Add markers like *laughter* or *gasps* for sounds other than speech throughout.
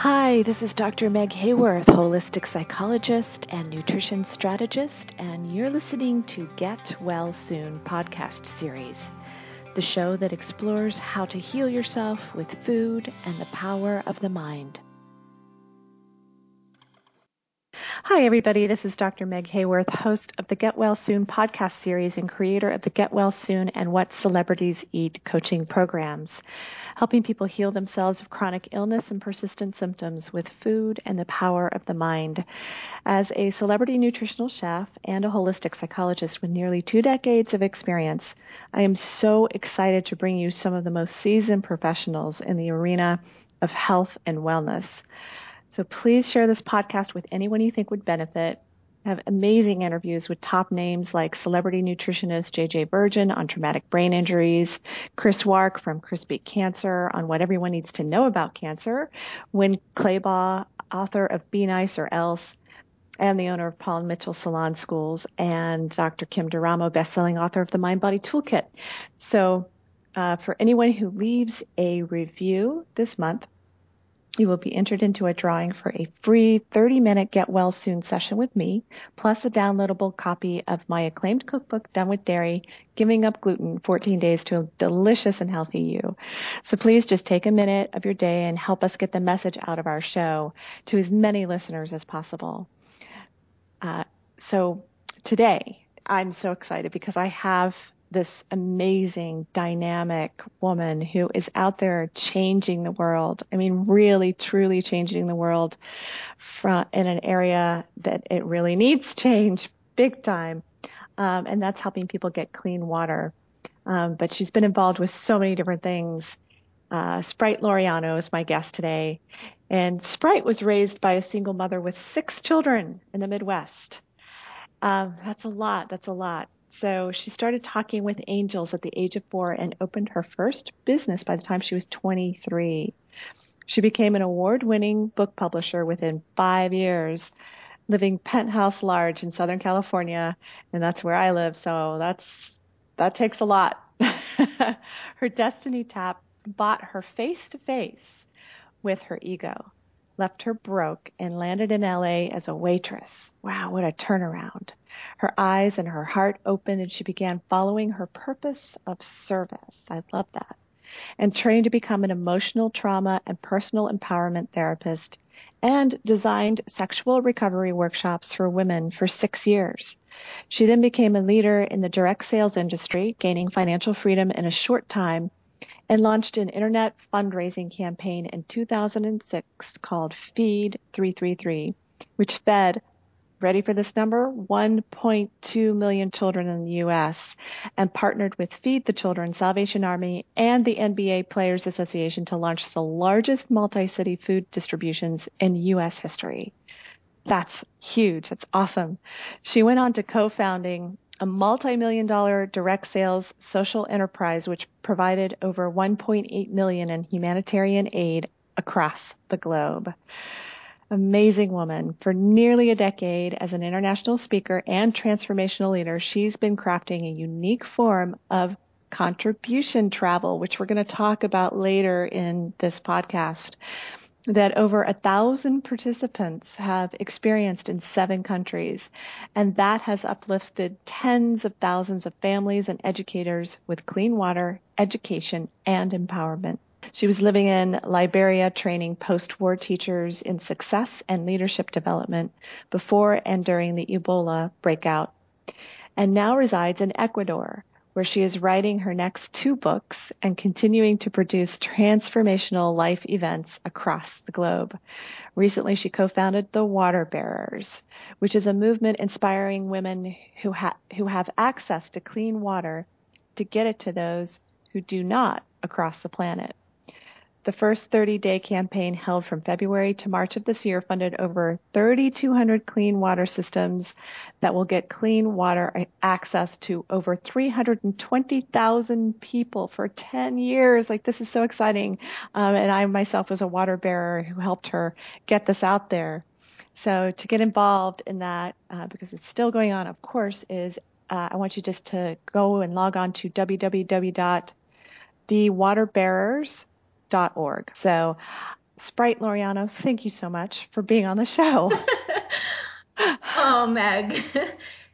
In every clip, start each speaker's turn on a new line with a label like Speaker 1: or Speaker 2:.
Speaker 1: Hi, this is Dr. Meg Hayworth, holistic psychologist and nutrition strategist, and you're listening to Get Well Soon podcast series, the show that explores how to heal yourself with food and the power of the mind. Hi, everybody. This is Dr. Meg Hayworth, host of the Get Well Soon podcast series and creator of the Get Well Soon and What Celebrities Eat coaching programs helping people heal themselves of chronic illness and persistent symptoms with food and the power of the mind. As a celebrity nutritional chef and a holistic psychologist with nearly two decades of experience, I am so excited to bring you some of the most seasoned professionals in the arena of health and wellness. So please share this podcast with anyone you think would benefit have amazing interviews with top names like celebrity nutritionist JJ Virgin on traumatic brain injuries, Chris Wark from Chris Beat Cancer on what everyone needs to know about cancer, Winn Claybaugh, author of Be Nice or Else, and the owner of Paul and Mitchell Salon Schools, and Dr. Kim D'Eramo, bestselling author of the Mind Body Toolkit. So, uh, for anyone who leaves a review this month, you will be entered into a drawing for a free 30 minute Get Well Soon session with me, plus a downloadable copy of my acclaimed cookbook, Done with Dairy, Giving Up Gluten 14 Days to a Delicious and Healthy You. So please just take a minute of your day and help us get the message out of our show to as many listeners as possible. Uh, so today, I'm so excited because I have this amazing, dynamic woman who is out there changing the world. I mean, really, truly changing the world from, in an area that it really needs change big time. Um, and that's helping people get clean water. Um, but she's been involved with so many different things. Uh, Sprite Loriano is my guest today. And Sprite was raised by a single mother with six children in the Midwest. Um, that's a lot. That's a lot. So she started talking with angels at the age of four and opened her first business by the time she was 23. She became an award winning book publisher within five years, living penthouse large in Southern California. And that's where I live. So that's, that takes a lot. *laughs* her destiny tap bought her face to face with her ego, left her broke and landed in LA as a waitress. Wow, what a turnaround. Her eyes and her heart opened and she began following her purpose of service. I love that. And trained to become an emotional trauma and personal empowerment therapist and designed sexual recovery workshops for women for six years. She then became a leader in the direct sales industry, gaining financial freedom in a short time, and launched an internet fundraising campaign in 2006 called Feed 333, which fed ready for this number? 1.2 million children in the U.S. and partnered with Feed the Children, Salvation Army, and the NBA Players Association to launch the largest multi-city food distributions in U.S. history. That's huge. That's awesome. She went on to co-founding a multi-million dollar direct sales social enterprise which provided over 1.8 million in humanitarian aid across the globe amazing woman. For nearly a decade as an international speaker and transformational leader, she's been crafting a unique form of contribution travel, which we're going to talk about later in this podcast that over a thousand participants have experienced in seven countries. And that has uplifted tens of thousands of families and educators with clean water, education, and empowerment. She was living in Liberia training post-war teachers in success and leadership development before and during the Ebola breakout, and now resides in Ecuador, where she is writing her next two books and continuing to produce transformational life events across the globe. Recently, she co-founded the Water Bearers, which is a movement inspiring women who, ha- who have access to clean water to get it to those who do not across the planet. The first 30 day campaign held from February to March of this year funded over 3,200 clean water systems that will get clean water access to over 320,000 people for 10 years. Like this is so exciting. Um, and I myself was a water bearer who helped her get this out there. So to get involved in that, uh, because it's still going on, of course, is uh, I want you just to go and log on to www.thewaterbearers.com org. So Sprite Loriano, thank you so much for being on the show. *laughs*
Speaker 2: oh, Meg.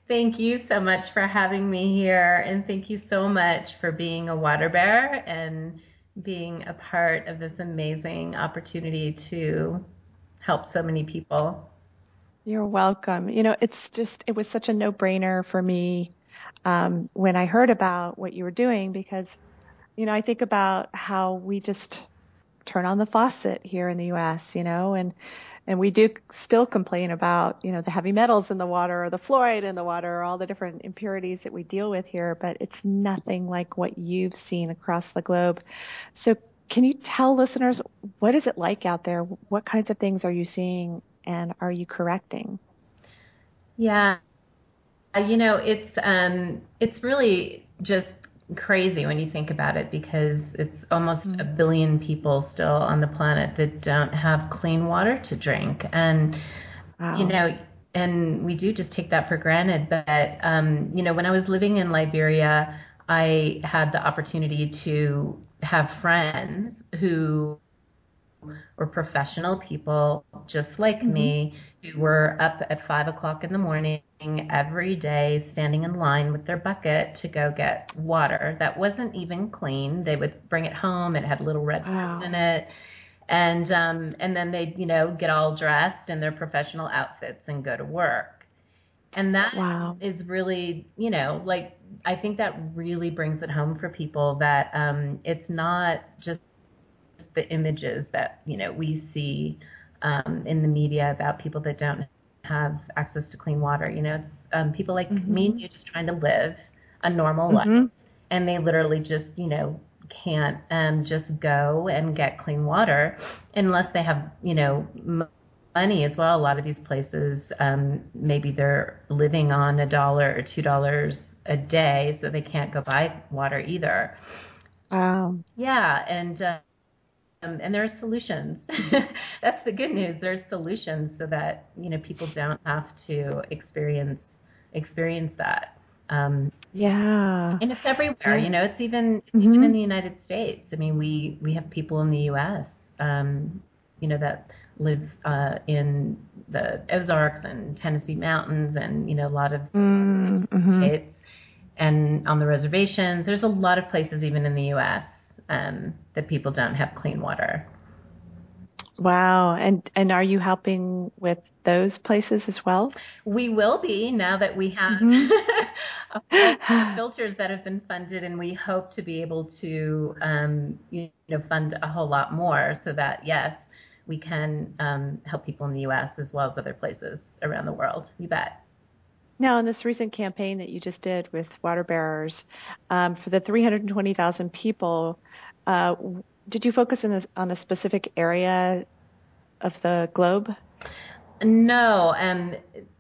Speaker 2: Thank you so much for having me here. And thank you so much for being a water bear and being a part of this amazing opportunity to help so many people.
Speaker 1: You're welcome. You know, it's just, it was such a no brainer for me um, when I heard about what you were doing because, you know, I think about how we just turn on the faucet here in the US, you know, and and we do still complain about, you know, the heavy metals in the water or the fluoride in the water or all the different impurities that we deal with here, but it's nothing like what you've seen across the globe. So can you tell listeners what is it like out there? What kinds of things are you seeing and are you correcting?
Speaker 2: Yeah. You know, it's um it's really just crazy when you think about it because it's almost mm. a billion people still on the planet that don't have clean water to drink. And, wow. you know, and we do just take that for granted. But, um, you know, when I was living in Liberia, I had the opportunity to have friends who were professional people just like mm-hmm. me who were up at five o'clock in the morning every day standing in line with their bucket to go get water that wasn't even clean. They would bring it home. It had little red wow. in it. And um, and then they'd, you know, get all dressed in their professional outfits and go to work. And that wow. is really, you know, like I think that really brings it home for people that um, it's not just the images that, you know, we see um, in the media about people that don't have access to clean water. You know, it's um, people like mm-hmm. me and you just trying to live a normal mm-hmm. life, and they literally just, you know, can't um, just go and get clean water unless they have, you know, money as well. A lot of these places, um, maybe they're living on a dollar or two dollars a day, so they can't go buy water either.
Speaker 1: Wow.
Speaker 2: Yeah, and uh, um, and there are solutions. *laughs* That's the good news. There's solutions so that you know people don't have to experience experience that.
Speaker 1: Um, yeah,
Speaker 2: and it's everywhere. You know, it's even it's mm-hmm. even in the United States. I mean, we we have people in the U.S. Um, you know that live uh, in the Ozarks and Tennessee mountains, and you know a lot of mm-hmm. states and on the reservations. There's a lot of places even in the U.S um, that people don't have clean water.
Speaker 1: Wow. And and are you helping with those places as well?
Speaker 2: We will be now that we have mm-hmm. *laughs* filters that have been funded, and we hope to be able to um, you know fund a whole lot more so that yes, we can um, help people in the U.S. as well as other places around the world. You bet.
Speaker 1: Now, in this recent campaign that you just did with water bearers, um, for the 320,000 people uh, did you focus a, on a specific area of the globe?
Speaker 2: No, um,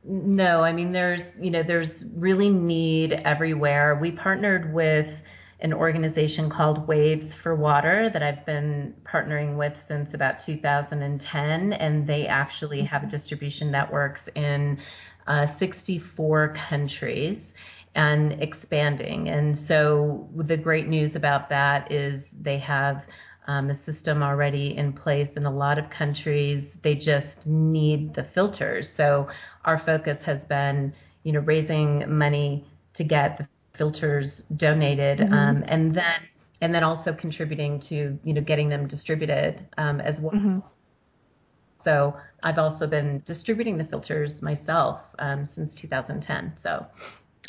Speaker 2: no. I mean, there's you know, there's really need everywhere. We partnered with an organization called Waves for Water that I've been partnering with since about 2010, and they actually have distribution networks in uh, 64 countries and expanding. And so the great news about that is they have um, a system already in place in a lot of countries. They just need the filters. So our focus has been, you know, raising money to get the filters donated, mm-hmm. um, and then and then also contributing to you know getting them distributed um, as well. Mm-hmm. So I've also been distributing the filters myself um, since 2010. So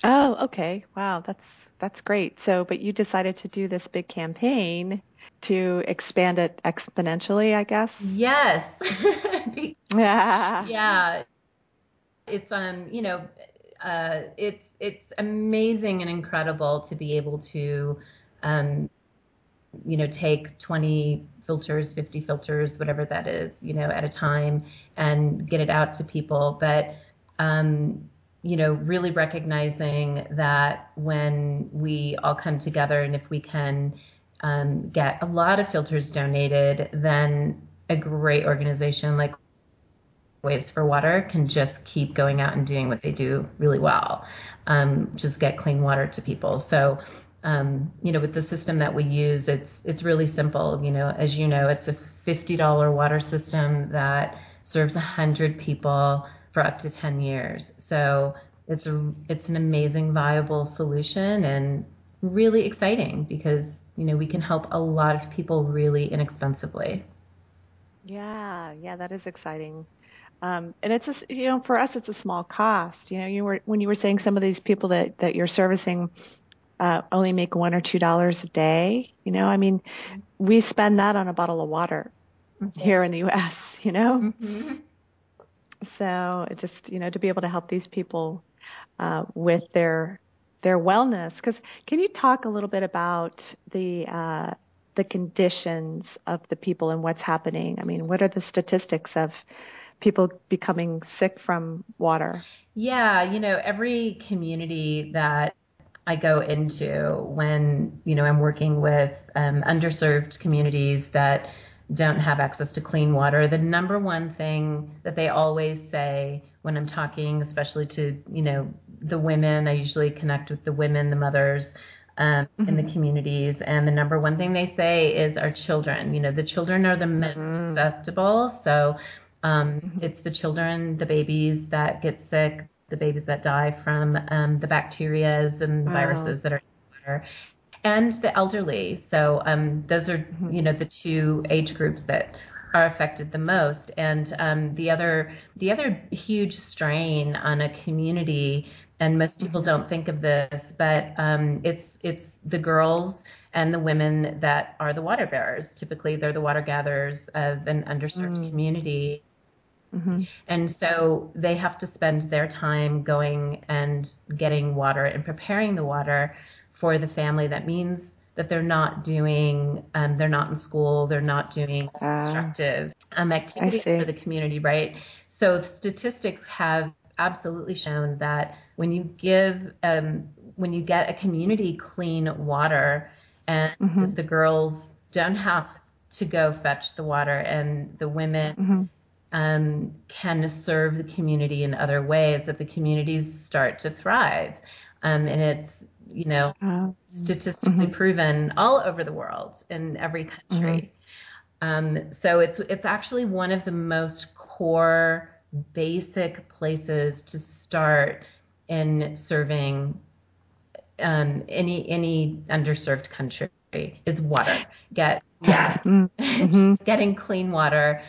Speaker 1: Oh, okay. Wow, that's that's great. So, but you decided to do this big campaign to expand it exponentially, I guess.
Speaker 2: Yes. *laughs* *laughs* yeah. Yeah. It's um, you know, uh, it's it's amazing and incredible to be able to, um, you know, take 20 filters, 50 filters, whatever that is, you know, at a time, and get it out to people. But um, you know, really recognizing that when we all come together and if we can um, get a lot of filters donated, then a great organization like Waves for Water can just keep going out and doing what they do really well, um, just get clean water to people. So um, you know, with the system that we use, it's it's really simple. You know, as you know, it's a fifty dollar water system that serves hundred people for up to ten years. So it's a it's an amazing, viable solution and really exciting because you know we can help a lot of people really inexpensively.
Speaker 1: Yeah, yeah, that is exciting. Um, and it's a, you know for us it's a small cost. You know, you were when you were saying some of these people that that you're servicing uh, only make one or two dollars a day. You know, I mean, we spend that on a bottle of water mm-hmm. here in the U.S. *laughs* You know, mm-hmm. so it just you know to be able to help these people uh, with their their wellness. Because can you talk a little bit about the uh, the conditions of the people and what's happening? I mean, what are the statistics of people becoming sick from water?
Speaker 2: Yeah, you know, every community that I go into when you know I'm working with um, underserved communities that don't have access to clean water. The number one thing that they always say when I'm talking, especially to you know the women, I usually connect with the women, the mothers. Um, mm-hmm. in the mm-hmm. communities. And the number one thing they say is our children. You know, the children are the most mm-hmm. susceptible. So um, mm-hmm. it's the children, the babies that get sick, the babies that die from um, the bacterias and wow. viruses that are in the water, and the elderly. So um, those are mm-hmm. you know the two age groups that are affected the most. And um, the other the other huge strain on a community, and most people mm-hmm. don't think of this, but um, it's it's the girls and the women that are the water bearers. Typically, they're the water gatherers of an underserved mm. community. Mm-hmm. And so they have to spend their time going and getting water and preparing the water for the family. That means that they're not doing, um, they're not in school, they're not doing uh, constructive um, activities for the community, right? So statistics have absolutely shown that when you give, um, when you get a community clean water and mm-hmm. the girls don't have to go fetch the water and the women mm-hmm um, can serve the community in other ways, that the communities start to thrive. Um, and it's, you know, uh, statistically mm-hmm. proven all over the world in every country. Mm-hmm. Um, so it's it's actually one of the most core, basic places to start in serving um, any any underserved country is water. Get yeah, *laughs* mm-hmm. just getting clean water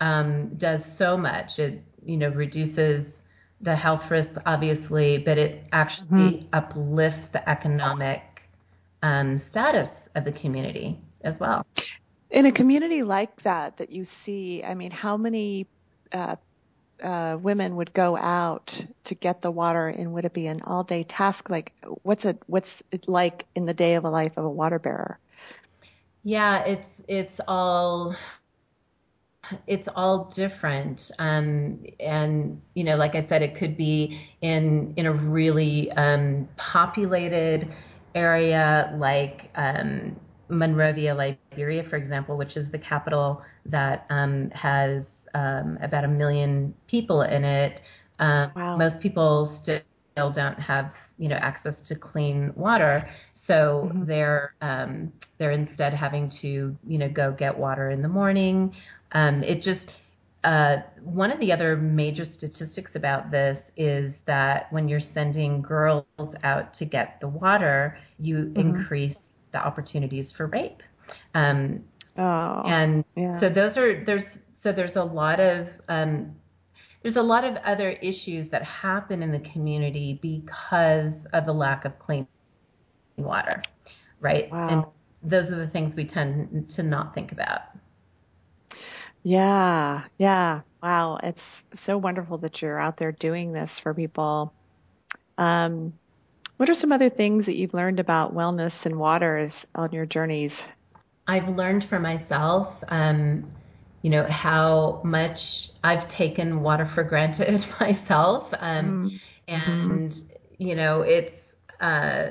Speaker 2: um, does so much. It you know reduces the health risks, obviously, but it actually mm-hmm. uplifts the economic um, status of the community as well.
Speaker 1: In a community like that, that you see, I mean, how many uh, uh, women would go out to get the water, and would it be an all-day task? Like, what's it what's it like in the day of a life of a water bearer?
Speaker 2: Yeah, it's it's all it's all different um, and you know like i said it could be in in a really um, populated area like um, monrovia liberia for example which is the capital that um, has um, about a million people in it um, wow. most people still don't have you know access to clean water so mm-hmm. they're they're instead having to you know go get water in the morning um, it just uh, one of the other major statistics about this is that when you're sending girls out to get the water, you mm-hmm. increase the opportunities for rape. Um, oh, and yeah. so those are there's so there's a lot of um, there's a lot of other issues that happen in the community because of the lack of clean water, right? Wow. And those are the things we tend to not think about.
Speaker 1: Yeah, yeah. Wow, it's so wonderful that you're out there doing this for people. Um, what are some other things that you've learned about wellness and waters on your journeys?
Speaker 2: I've learned for myself, um, you know, how much I've taken water for granted *laughs* myself. Um, mm-hmm. And, you know, it's, uh,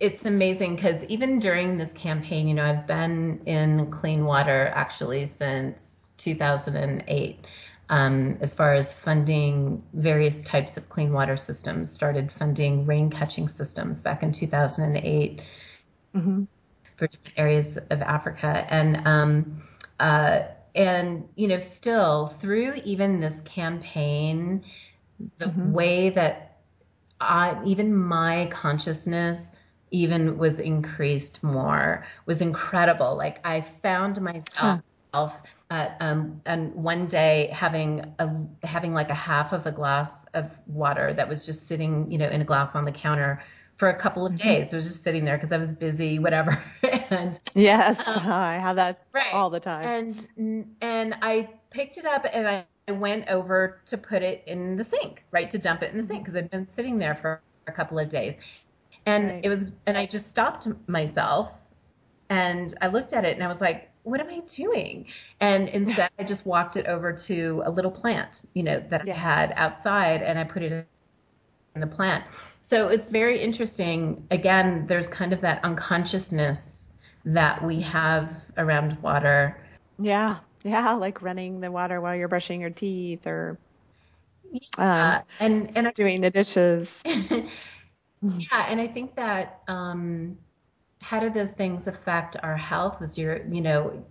Speaker 2: it's amazing because even during this campaign, you know, I've been in clean water actually since 2008 um, as far as funding various types of clean water systems, started funding rain catching systems back in 2008. mm-hmm. for different areas of Africa. And, um, uh, and, you know, still through even this campaign, the mm-hmm. way that I, even my consciousness even was increased more was incredible. Like I found myself huh. at, um, and one day having a, having like a half of a glass of water that was just sitting, you know, in a glass on the counter for a couple of mm-hmm. days. It was just sitting there because I was busy, whatever. *laughs*
Speaker 1: and yes, um, *laughs* I have that right. all the time.
Speaker 2: And and I picked it up and I went over to put it in the sink, right, to dump it in the sink because mm-hmm. it'd been sitting there for a couple of days. And right. it was, and I just stopped myself and I looked at it and I was like, what am I doing? And instead, I just walked it over to a little plant, you know, that yeah. I had outside and I put it in the plant. So it's very interesting. Again, there's kind of that unconsciousness that we have around water.
Speaker 1: Yeah. Yeah. Like running the water while you're brushing your teeth or yeah. um, and, and doing the dishes. *laughs*
Speaker 2: Yeah, and I think that um, how do those things affect our health? Was your, you know,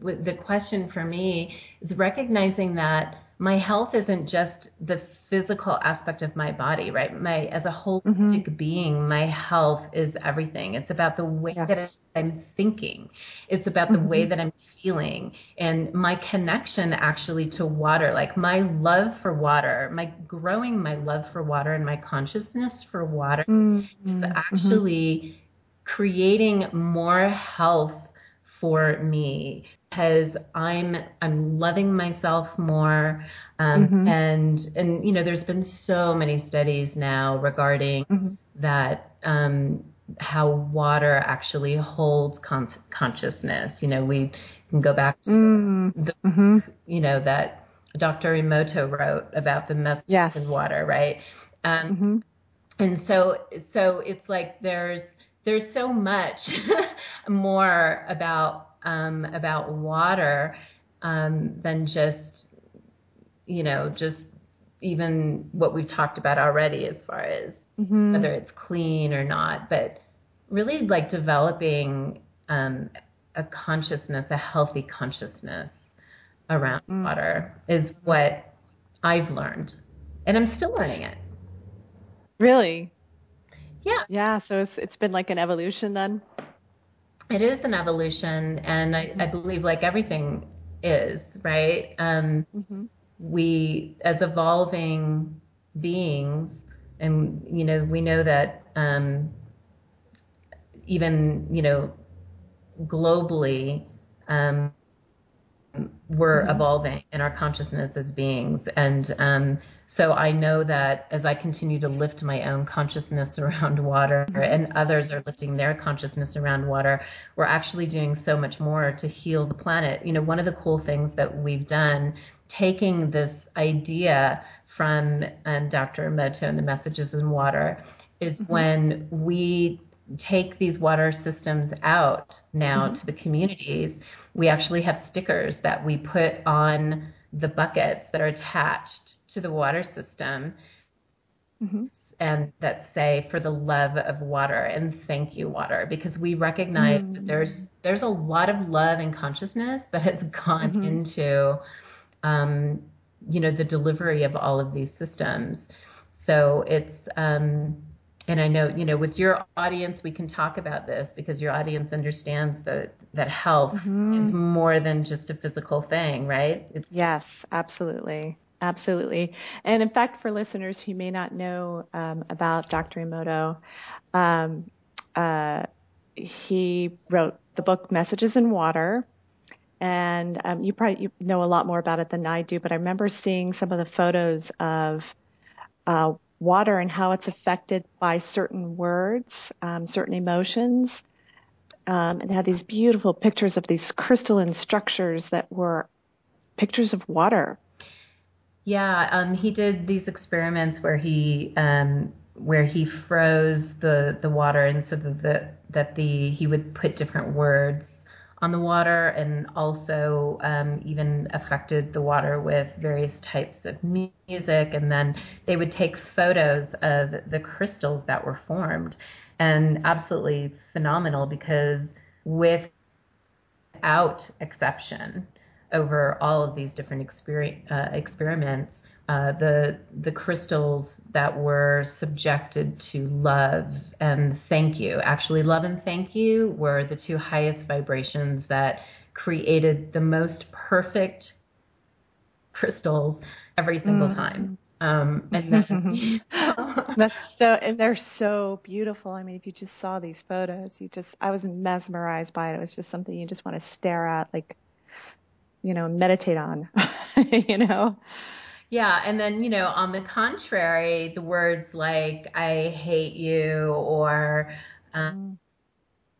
Speaker 2: the question for me is recognizing that my health isn't just the physical aspect of my body, right? My as a holistic mm-hmm. being, my health is everything. It's about the way yes. that I'm thinking. It's about the mm-hmm. way that I'm feeling and my connection actually to water, like my love for water, my growing my love for water and my consciousness for water mm-hmm. is actually creating more health for me because I'm I'm loving myself more. Um, mm-hmm. and and you know there's been so many studies now regarding mm-hmm. that um, how water actually holds con- consciousness you know we can go back to mm-hmm. the, you know that Dr. Emoto wrote about the messages yes. in water right um, mm-hmm. and so so it's like there's there's so much *laughs* more about um, about water um, than just, you know, just even what we've talked about already as far as mm-hmm. whether it's clean or not, but really like developing um, a consciousness, a healthy consciousness around mm. water is what I've learned. And I'm still learning it.
Speaker 1: Really?
Speaker 2: Yeah.
Speaker 1: Yeah. So it's it's been like an evolution then
Speaker 2: it is an evolution, and I, I believe like everything is right. Um, mm-hmm. We as evolving beings, and you know, we know that um, even you know globally. Um, we're mm-hmm. evolving in our consciousness as beings. And um, so I know that as I continue to lift my own consciousness *laughs* around water mm-hmm. and others are lifting their consciousness around water, we're actually doing so much more to heal the planet. You know, one of the cool things that we've done, taking this idea from um, Dr. Emoto and the messages in water, is mm-hmm. when we take these water systems out now mm-hmm. to the communities we actually have stickers that we put on the buckets that are attached to the water system mm-hmm. and that say for the love of water and thank you water because we recognize mm-hmm. that there's there's a lot of love and consciousness that has gone mm-hmm. into um, you know the delivery of all of these systems so it's um, and I know, you know, with your audience, we can talk about this because your audience understands that that health mm-hmm. is more than just a physical thing, right?
Speaker 1: It's- yes, absolutely. Absolutely. And in fact, for listeners who may not know um, about Dr. Emoto, um, uh, he wrote the book Messages in Water. And um, you probably you know a lot more about it than I do, but I remember seeing some of the photos of uh, water and how it's affected by certain words, um, certain emotions. Um, and had these beautiful pictures of these crystalline structures that were pictures of water.
Speaker 2: Yeah, um, he did these experiments where he um, where he froze the the water, and so that the that the he would put different words on the water and also um, even affected the water with various types of music. And then they would take photos of the crystals that were formed. and absolutely phenomenal because without exception over all of these different uh, experiments, uh, the the crystals that were subjected to love and thank you, actually love and thank you, were the two highest vibrations that created the most perfect crystals every single mm. time. Um, and then, *laughs* *laughs*
Speaker 1: that's so, and they're so beautiful. I mean, if you just saw these photos, you just, I was mesmerized by it. It was just something you just want to stare at, like, you know, meditate on, *laughs* you know?
Speaker 2: Yeah. And then, you know, on the contrary, the words like, I hate you or, um, mm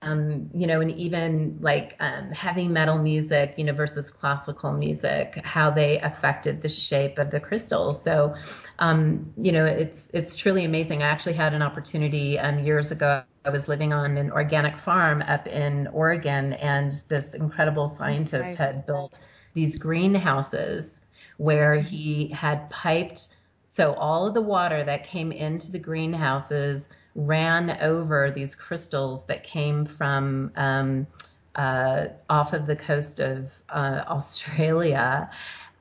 Speaker 2: um, you know, and even like um, heavy metal music, you know, versus classical music, how they affected the shape of the crystals. So, um, you know, it's it's truly amazing. I actually had an opportunity um, years ago. I was living on an organic farm up in Oregon, and this incredible scientist nice. had built these greenhouses where he had piped. So all of the water that came into the greenhouses ran over these crystals that came from um, uh, off of the coast of uh, Australia.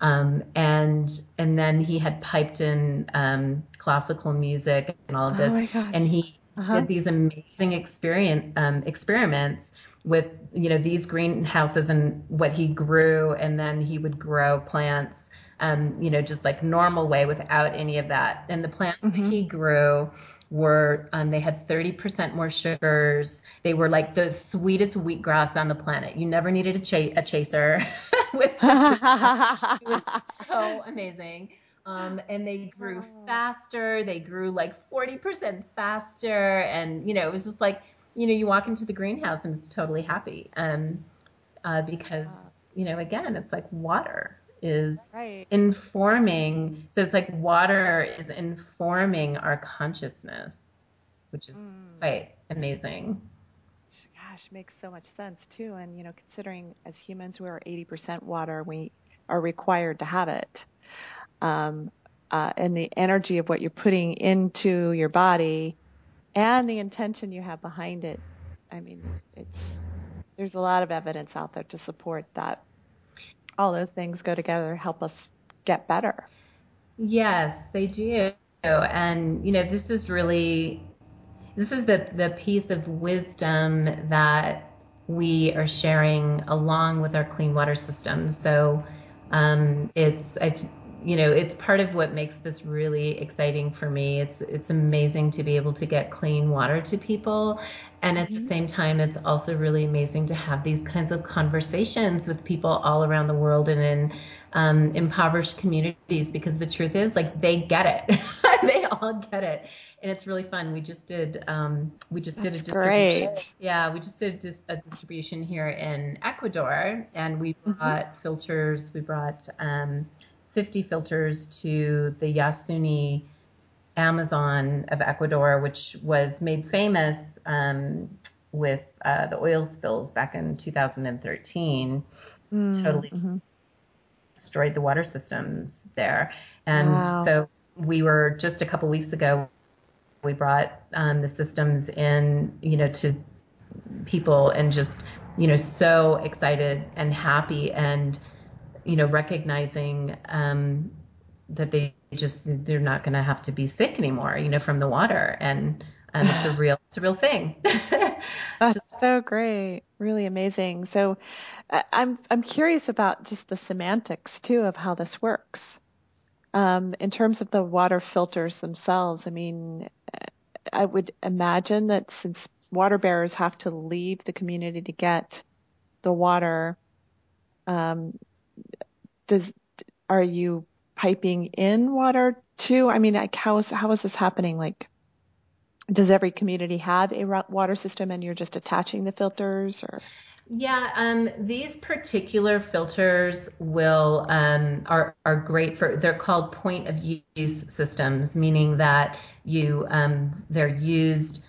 Speaker 2: Um, and and then he had piped in um, classical music and all of this,
Speaker 1: oh
Speaker 2: and he uh-huh. did these amazing experience um, experiments with you know these greenhouses and what he grew, and then he would grow plants, um, you know, just like normal way without any of that. And the plants mm-hmm. that he grew were um, they had 30% more sugars. They were like the sweetest wheatgrass on the planet. You never needed a, ch- a chaser *laughs* with this. it was so amazing. Um, and they grew faster. They grew like 40% faster. And, you know, it was just like, you know, you walk into the greenhouse and it's totally happy. Um, uh, because, you know, again, it's like water is right. informing. So it's like water is informing our consciousness, which is mm. quite amazing.
Speaker 1: Gosh, makes so much sense too. And, you know, considering as humans we are 80% water, we are required to have it. Um, uh, and the energy of what you're putting into your body and the intention you have behind it. I mean, it's, there's a lot of evidence out there to support that all those things go together, help us get better.
Speaker 2: Yes, they do. And, you know, this is really, this is the, the piece of wisdom that we are sharing along with our clean water system. So um, it's, I, you know, it's part of what makes this really exciting for me. It's it's amazing to be able to get clean water to people, and at mm-hmm. the same time, it's also really amazing to have these kinds of conversations with people all around the world and in um, impoverished communities. Because the truth is, like, they get it. *laughs* they all get it, and it's really fun. We just did um, we just That's did a distribution. Great. Yeah, we just did a distribution here in Ecuador, and we mm-hmm. brought mm-hmm. filters. We brought um, 50 filters to the Yasuni Amazon of Ecuador, which was made famous um, with uh, the oil spills back in 2013. Mm, totally mm-hmm. destroyed the water systems there. And wow. so we were just a couple weeks ago, we brought um, the systems in, you know, to people and just, you know, so excited and happy and you know, recognizing um, that they just they're not going to have to be sick anymore, you know, from the water, and and it's a *sighs* real it's a real thing. *laughs*
Speaker 1: That's so great, really amazing. So, I'm I'm curious about just the semantics too of how this works. Um, in terms of the water filters themselves, I mean, I would imagine that since water bearers have to leave the community to get the water, um, does are you piping in water too? I mean, like how is how is this happening? Like, does every community have a water system, and you're just attaching the filters, or?
Speaker 2: Yeah, um, these particular filters will um, are are great for. They're called point of use systems, meaning that you um, they're used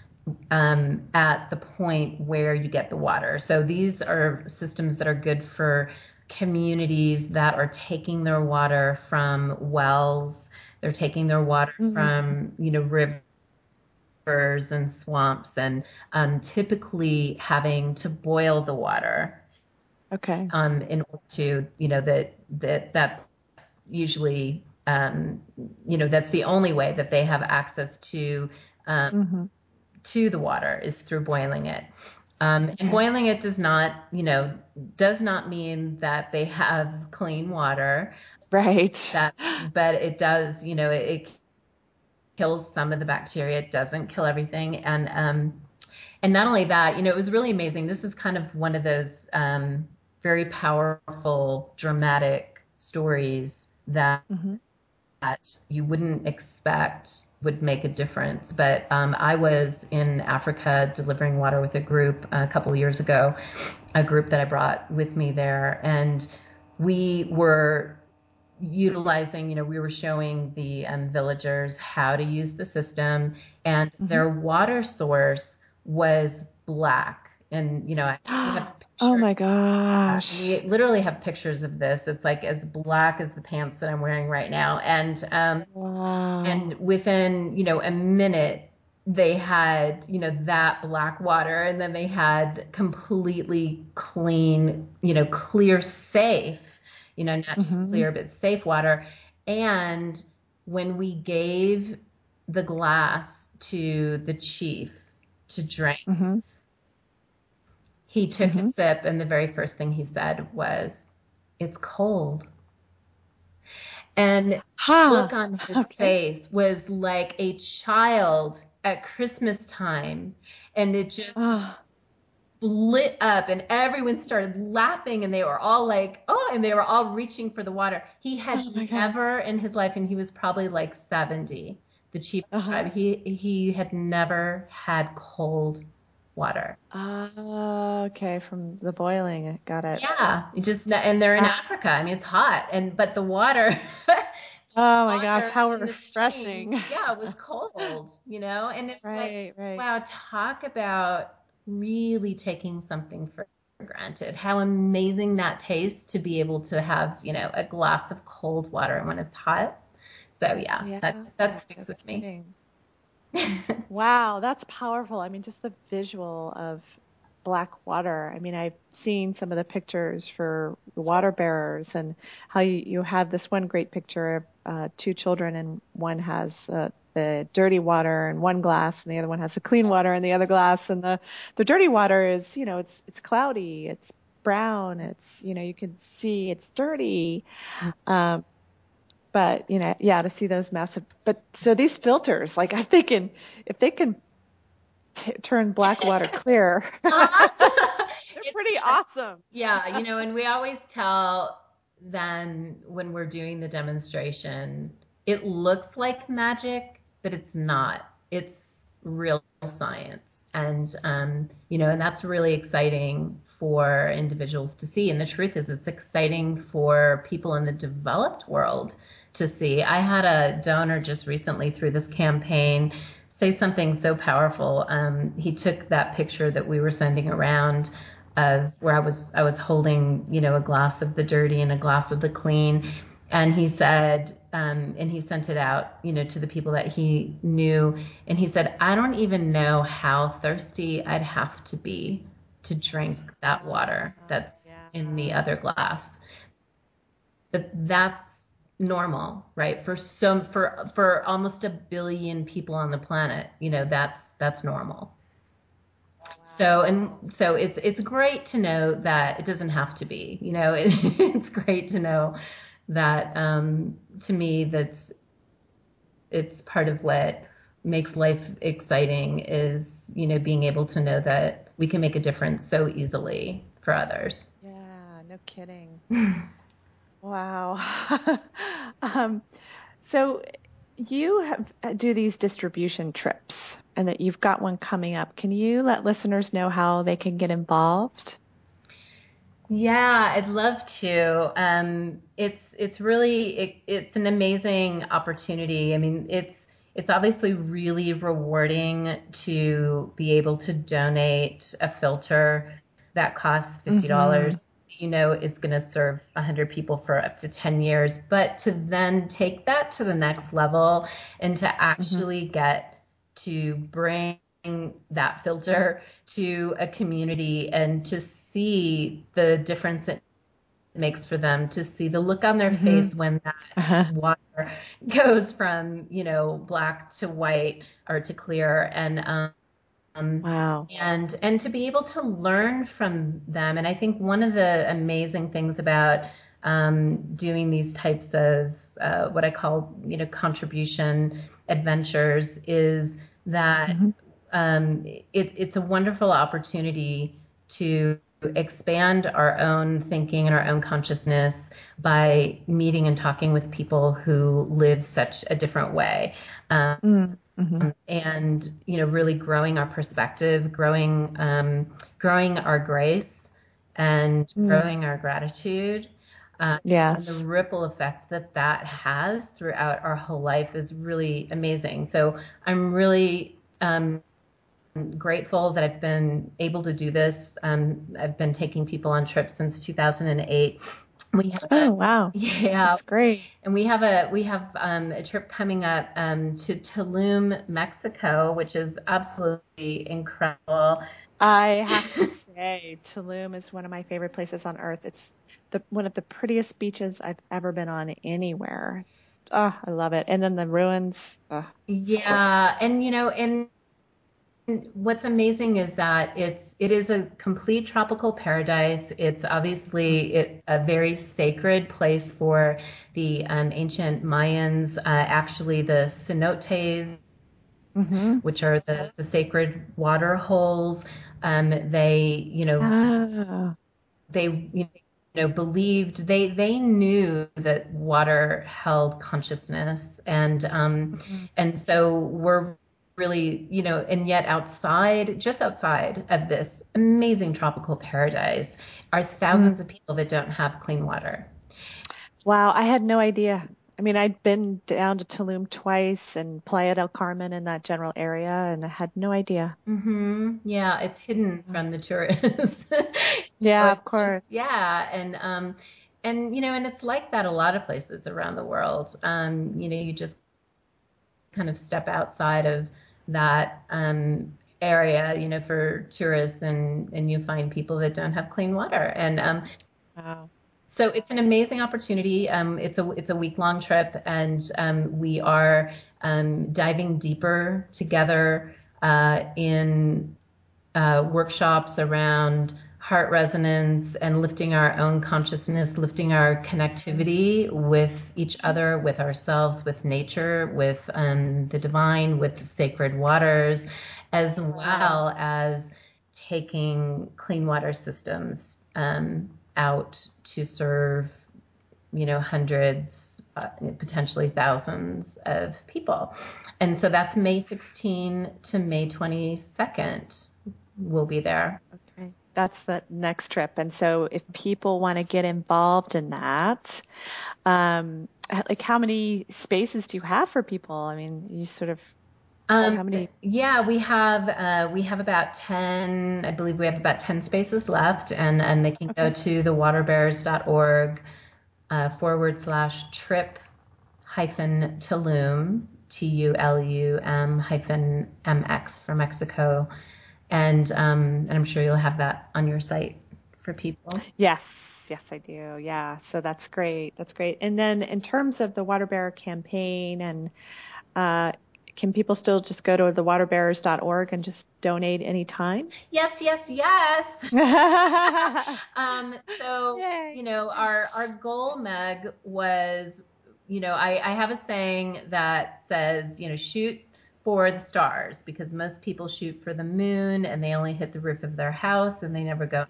Speaker 2: um, at the point where you get the water. So these are systems that are good for communities that are taking their water from wells, they're taking their water mm-hmm. from, you know, rivers and swamps, and um, typically having to boil the water.
Speaker 1: Okay.
Speaker 2: Um, in order to, you know, that that that's usually, um, you know, that's the only way that they have access to um, mm-hmm. to the water is through boiling it. Um, and boiling it does not, you know, does not mean that they have clean water.
Speaker 1: Right.
Speaker 2: That's, but it does, you know, it, it kills some of the bacteria. It doesn't kill everything. And, um, and not only that, you know, it was really amazing. This is kind of one of those, um, very powerful, dramatic stories that, mm-hmm. That you wouldn't expect would make a difference. But um, I was in Africa delivering water with a group a couple years ago, a group that I brought with me there, and we were utilizing, you know, we were showing the um, villagers how to use the system, and mm-hmm. their water source was black. And, you know, I *gasps* have
Speaker 1: Oh my gosh.
Speaker 2: We literally have pictures of this. It's like as black as the pants that I'm wearing right now. And, um, wow. and within, you know, a minute, they had, you know, that black water and then they had completely clean, you know, clear, safe, you know, not just mm-hmm. clear, but safe water. And when we gave the glass to the chief to drink, mm-hmm he took mm-hmm. a sip, and the very first thing he said was, It's cold. And huh. look on his okay. face was like a child at Christmas time. And it just oh. lit up, and everyone started laughing, and they were all like, Oh, and they were all reaching for the water. He had oh never in his life, and he was probably like 70, the chief uh-huh. he, he had never had cold water.
Speaker 1: Ah, okay, from the boiling. Got it.
Speaker 2: Yeah, you just and they're in ah. Africa. I mean, it's hot, and but the water. *laughs*
Speaker 1: oh my gosh, how refreshing!
Speaker 2: Yeah, it was *laughs* cold, you know, and it's right, like, right. wow, talk about really taking something for granted. How amazing that tastes to be able to have, you know, a glass of cold water when it's hot. So yeah, yeah that that sticks with kidding. me. *laughs*
Speaker 1: wow, that's powerful. I mean, just the visual of black water. I mean, I've seen some of the pictures for the water bearers and how you, you have this one great picture of uh, two children and one has uh, the dirty water in one glass and the other one has the clean water in the other glass and the the dirty water is you know it's it's cloudy it's brown it's you know you can see it's dirty mm. um, but you know, yeah, to see those massive. But so these filters, like I'm thinking, if they can t- turn black water clear, *laughs* *laughs* they're it's, pretty awesome.
Speaker 2: Yeah, you know, and we always tell them when we're doing the demonstration, it looks like magic, but it's not. It's real science, and um, you know, and that's really exciting for individuals to see. And the truth is, it's exciting for people in the developed world to see. I had a donor just recently through this campaign say something so powerful. Um, he took that picture that we were sending around of where I was I was holding you know a glass of the dirty and a glass of the clean, and he said um, and he sent it out you know to the people that he knew, and he said I don't even know how thirsty I'd have to be to drink that water that's yeah. in the other glass. But that's normal, right? For some for for almost a billion people on the planet, you know, that's that's normal. So and so it's it's great to know that it doesn't have to be. You know, it, *laughs* it's great to know that um, to me that's it's part of what makes life exciting is you know being able to know that we can make a difference so easily for others.
Speaker 1: Yeah, no kidding. *laughs* Wow. *laughs* um, so you have, uh, do these distribution trips and that you've got one coming up. Can you let listeners know how they can get involved?
Speaker 2: Yeah, I'd love to. Um, it's it's really it, it's an amazing opportunity. I mean, it's it's obviously really rewarding to be able to donate a filter that costs fifty dollars. Mm-hmm you know is going to serve 100 people for up to 10 years but to then take that to the next level and to actually mm-hmm. get to bring that filter to a community and to see the difference it makes for them to see the look on their mm-hmm. face when that uh-huh. water *laughs* goes from you know black to white or to clear and um,
Speaker 1: wow
Speaker 2: and and to be able to learn from them and i think one of the amazing things about um, doing these types of uh, what i call you know contribution adventures is that mm-hmm. um, it, it's a wonderful opportunity to expand our own thinking and our own consciousness by meeting and talking with people who live such a different way. Um, mm, mm-hmm. and you know really growing our perspective growing um, growing our grace and mm. growing our gratitude
Speaker 1: uh, yes.
Speaker 2: And the ripple effect that that has throughout our whole life is really amazing. So I'm really um, grateful that I've been able to do this. Um, I've been taking people on trips since 2008.
Speaker 1: We have oh a, wow,
Speaker 2: yeah,
Speaker 1: that's great.
Speaker 2: And we have a we have um, a trip coming up um, to Tulum, Mexico, which is absolutely incredible.
Speaker 1: I have to *laughs* say, Tulum is one of my favorite places on earth. It's the one of the prettiest beaches I've ever been on anywhere. Oh, I love it. And then the ruins. Oh,
Speaker 2: yeah, and you know, and what's amazing is that it's it is a complete tropical paradise. It's obviously it, a very sacred place for the um, ancient Mayans. Uh, actually, the cenotes, mm-hmm. which are the, the sacred water holes, um, they you know ah. they you know believed they they knew that water held consciousness and um, mm-hmm. and so we're really, you know, and yet outside, just outside of this amazing tropical paradise, are thousands of people that don't have clean water.
Speaker 1: Wow, I had no idea. I mean, I'd been down to Tulum twice and Playa del Carmen in that general area, and I had no idea.
Speaker 2: Mm-hmm. Yeah, it's hidden from the tourists. *laughs*
Speaker 1: yeah, so of course.
Speaker 2: Just, yeah, and um, and you know, and it's like that a lot of places around the world. Um, you know, you just kind of step outside of that um, area, you know, for tourists, and and you find people that don't have clean water, and um, wow. So it's an amazing opportunity. Um, it's a it's a week long trip, and um, we are um, diving deeper together uh, in uh, workshops around heart resonance and lifting our own consciousness, lifting our connectivity with each other, with ourselves, with nature, with um, the divine, with sacred waters, as well as taking clean water systems um, out to serve you know hundreds uh, potentially thousands of people. And so that's may 16 to may 22nd we'll be there
Speaker 1: that's the next trip. And so if people want to get involved in that, um, like how many spaces do you have for people? I mean, you sort of
Speaker 2: um, how many? Yeah, we have uh, we have about ten. I believe we have about ten spaces left, and and they can okay. go to the waterbearers.org uh, forward slash trip hyphen Tulum T U L U M hyphen M X for Mexico and um, and I'm sure you'll have that on your site for people.
Speaker 1: Yes, yes, I do. Yeah, so that's great. That's great. And then in terms of the Water Bearer campaign, and uh, can people still just go to thewaterbearers.org and just donate anytime?
Speaker 2: Yes, yes, yes. *laughs* um, so Yay. you know, our our goal, Meg, was you know, I, I have a saying that says, you know, shoot for the stars because most people shoot for the moon and they only hit the roof of their house and they never go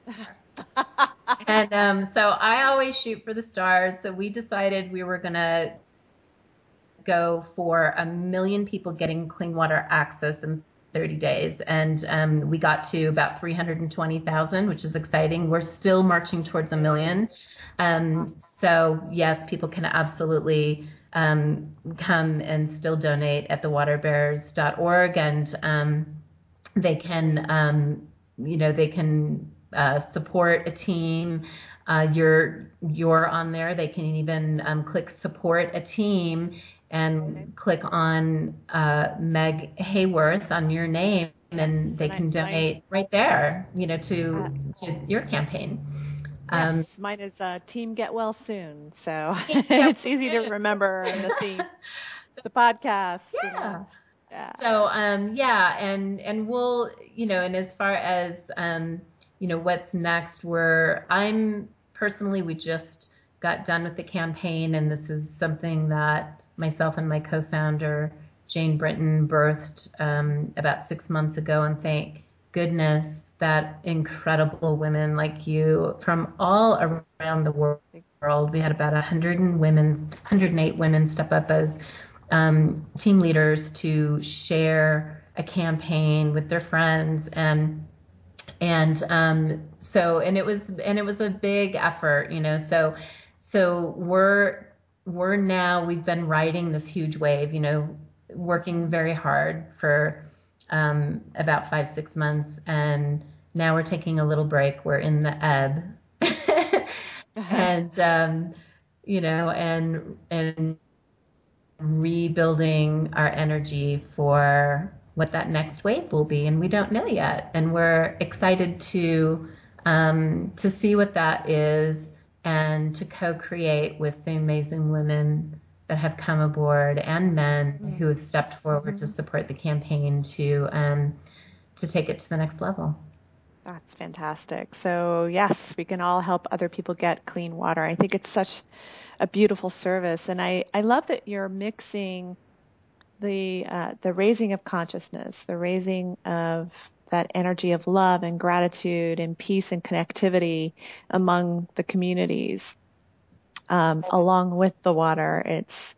Speaker 2: *laughs* and um, so I always shoot for the stars. So we decided we were going to go for a million people getting clean water access in 30 days. And um, we got to about 320,000, which is exciting. We're still marching towards a million. Um, so, yes, people can absolutely um, come and still donate at thewaterbearers.org, and um, they can um, you know they can uh, support a team. Uh, you're you're on there. They can even um, click support a team and click on uh, Meg Hayworth on your name, and they can donate right there, you know, to uh, to your campaign.
Speaker 1: Um, yes, mine is uh, Team Get Well Soon, so *laughs* it's easy to remember the theme, *laughs* the podcast.
Speaker 2: Yeah. yeah. So um, yeah, and and we'll you know, and as far as um, you know, what's next, we're I'm personally we just got done with the campaign, and this is something that myself and my co-founder Jane Britton birthed um, about six months ago, and thank goodness that incredible women like you from all around the world. We had about 100 women, 108 women step up as um, team leaders to share a campaign with their friends and and um, so and it was and it was a big effort, you know. So so we're we're now we've been riding this huge wave, you know, working very hard for um, about five, six months. And now we're taking a little break. We're in the ebb. *laughs* and, um, you know, and, and rebuilding our energy for what that next wave will be. And we don't know yet. And we're excited to, um, to see what that is and to co-create with the amazing women that have come aboard and men mm-hmm. who have stepped forward mm-hmm. to support the campaign to um, to take it to the next level.
Speaker 1: That's fantastic. So yes, we can all help other people get clean water. I think it's such a beautiful service, and I I love that you're mixing the uh, the raising of consciousness, the raising of that energy of love and gratitude and peace and connectivity among the communities um, along with the water. It's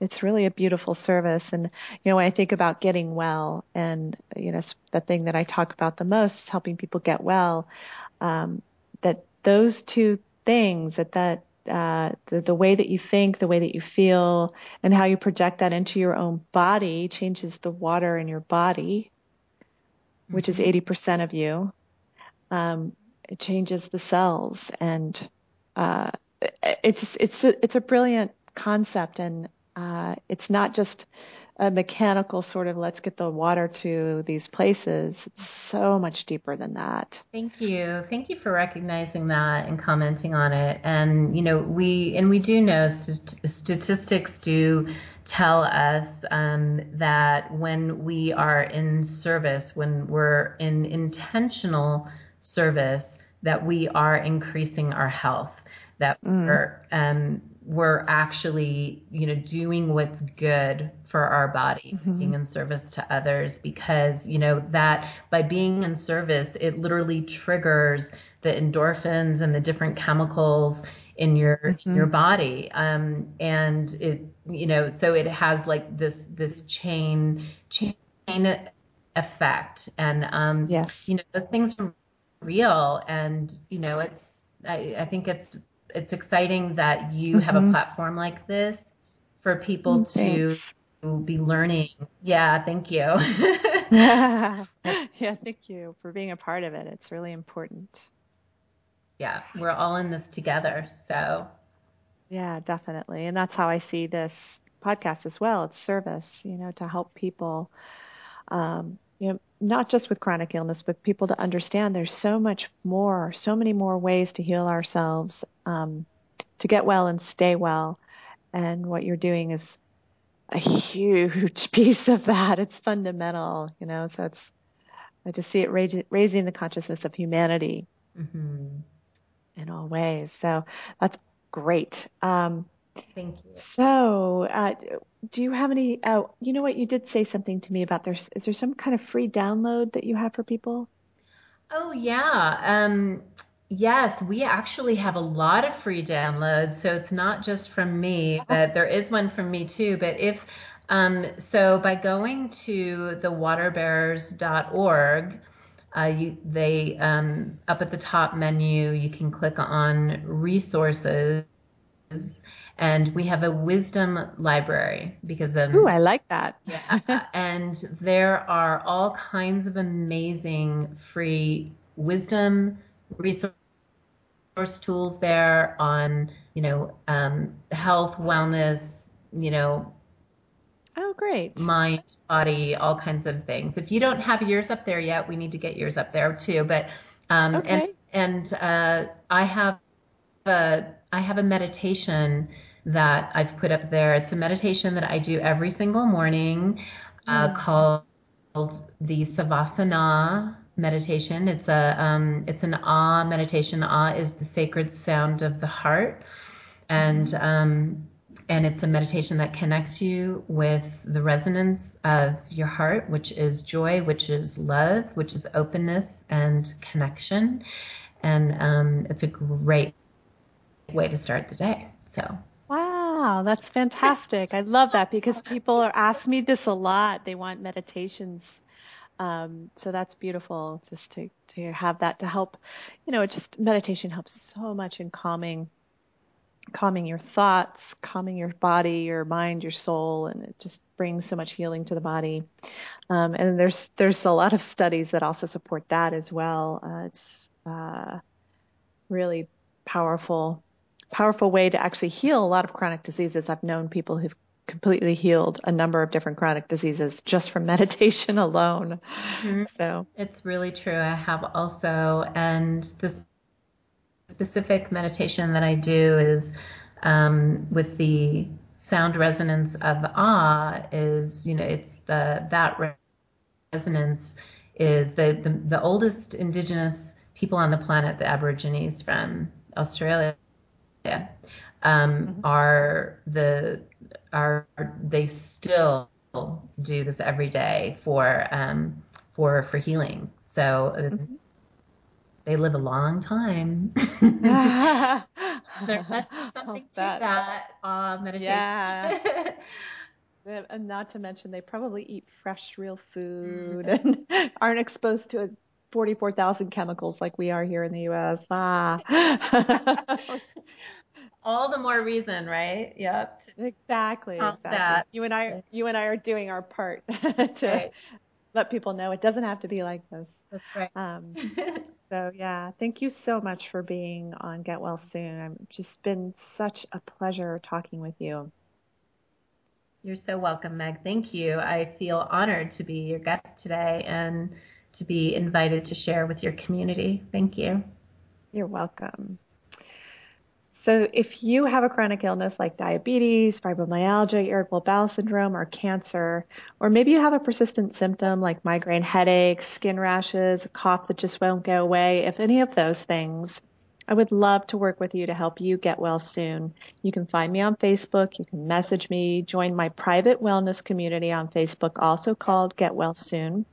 Speaker 1: it's really a beautiful service. And you know, when I think about getting well, and you know, the thing that I talk about the most is helping people get well. Um, that those two things, that that uh, the, the way that you think, the way that you feel, and how you project that into your own body changes the water in your body, which is 80% mm-hmm. of you. Um, it changes the cells and uh, it's just, it's a, it's a brilliant concept and uh, it's not just a mechanical sort of let's get the water to these places. It's so much deeper than that.
Speaker 2: Thank you. Thank you for recognizing that and commenting on it. And, you know, we, and we do know st- statistics do tell us um, that when we are in service, when we're in intentional service, that we are increasing our health that mm. we're um, we're actually you know doing what's good for our body mm-hmm. being in service to others because you know that by being in service it literally triggers the endorphins and the different chemicals in your mm-hmm. your body um, and it you know so it has like this this chain chain effect and um
Speaker 1: yes
Speaker 2: you know those things are real and you know it's I, I think it's it's exciting that you mm-hmm. have a mm-hmm. platform like this for people to be learning. Yeah, thank you.
Speaker 1: yeah. *laughs* *laughs* yeah, thank you for being a part of it. It's really important.
Speaker 2: Yeah, we're all in this together. So,
Speaker 1: yeah, definitely. And that's how I see this podcast as well. It's service, you know, to help people, um, you know, not just with chronic illness, but people to understand there's so much more, so many more ways to heal ourselves, um, to get well and stay well. And what you're doing is a huge *laughs* piece of that. It's fundamental, you know, so it's, I just see it raising the consciousness of humanity mm-hmm. in all ways. So that's great. Um,
Speaker 2: Thank you.
Speaker 1: So, uh, do you have any? Uh, you know what? You did say something to me about there's. Is there some kind of free download that you have for people?
Speaker 2: Oh yeah. Um, yes, we actually have a lot of free downloads. So it's not just from me, but there is one from me too. But if um, so, by going to the waterbearers.org. Uh, you, they um, up at the top menu, you can click on resources, and we have a wisdom library because
Speaker 1: um, Ooh, I like that.
Speaker 2: yeah, *laughs* and there are all kinds of amazing free wisdom resource tools there on you know um, health, wellness, you know Oh,
Speaker 1: great.
Speaker 2: mind, body, all kinds of things. If you don't have yours up there yet, we need to get yours up there too. But um, okay. and and uh, I have a I have a meditation that I've put up there. It's a meditation that I do every single morning uh, mm. called the Savasana meditation. It's a um, it's an ah meditation. Ah is the sacred sound of the heart, and um, and it's a meditation that connects you with the resonance of your heart, which is joy, which is love, which is openness and connection, and um, it's a great way to start the day. So.
Speaker 1: Wow, that's fantastic. I love that because people are asking me this a lot. They want meditations. Um, so that's beautiful just to, to have that to help, you know, it just meditation helps so much in calming, calming your thoughts, calming your body, your mind, your soul, and it just brings so much healing to the body. Um, and there's, there's a lot of studies that also support that as well. Uh, it's, uh, really powerful powerful way to actually heal a lot of chronic diseases. I've known people who've completely healed a number of different chronic diseases just from *laughs* meditation alone. Mm-hmm. So
Speaker 2: it's really true. I have also, and this specific meditation that I do is um, with the sound resonance of ah is you know it's the that resonance is the, the the oldest indigenous people on the planet the aborigines from australia yeah, um, mm-hmm. are the are they still do this every day for um, for for healing. So uh, mm-hmm. they live a long time. *laughs* so there must be something to that, that uh, meditation.
Speaker 1: Yeah. *laughs* and not to mention, they probably eat fresh, real food mm-hmm. and *laughs* aren't exposed to 44,000 chemicals like we are here in the U.S. Ah.
Speaker 2: All the more reason, right? Yep.
Speaker 1: Exactly. Exactly. That. You and I, you and I are doing our part *laughs* to right. let people know it doesn't have to be like this.
Speaker 2: That's right. Um, *laughs*
Speaker 1: so yeah, thank you so much for being on Get Well Soon. I've just been such a pleasure talking with you.
Speaker 2: You're so welcome, Meg. Thank you. I feel honored to be your guest today and to be invited to share with your community. Thank you.
Speaker 1: You're welcome. So if you have a chronic illness like diabetes, fibromyalgia, irritable bowel syndrome, or cancer, or maybe you have a persistent symptom like migraine headaches, skin rashes, a cough that just won't go away, if any of those things, I would love to work with you to help you get well soon. You can find me on Facebook. You can message me, join my private wellness community on Facebook, also called Get Well Soon,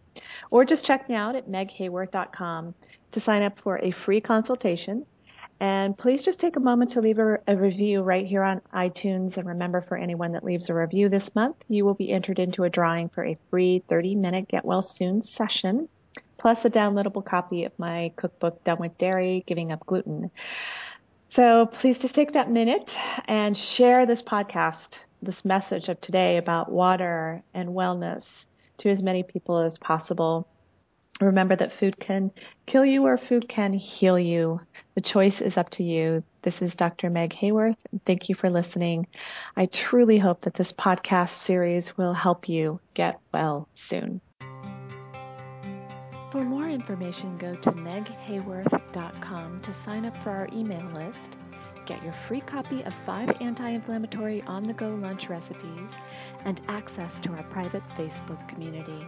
Speaker 1: or just check me out at meghayworth.com to sign up for a free consultation and please just take a moment to leave a, a, review right here on iTunes. And remember, for anyone that leaves a review this month, you will be entered into a drawing for a free 30 minute Get Well Soon session, plus a downloadable copy of my cookbook, Done with Dairy, Giving Up Gluten. So please just take that minute and share this podcast, this message of today about water and wellness to as many people as possible. Remember that food can kill you or food can heal you. The choice is up to you. This is Dr. Meg Hayworth. Thank you for listening. I truly hope that this podcast series will help you get well soon. For more information, go to meghayworth.com to sign up for our email list, get your free copy of five anti inflammatory on the go lunch recipes, and access to our private Facebook community.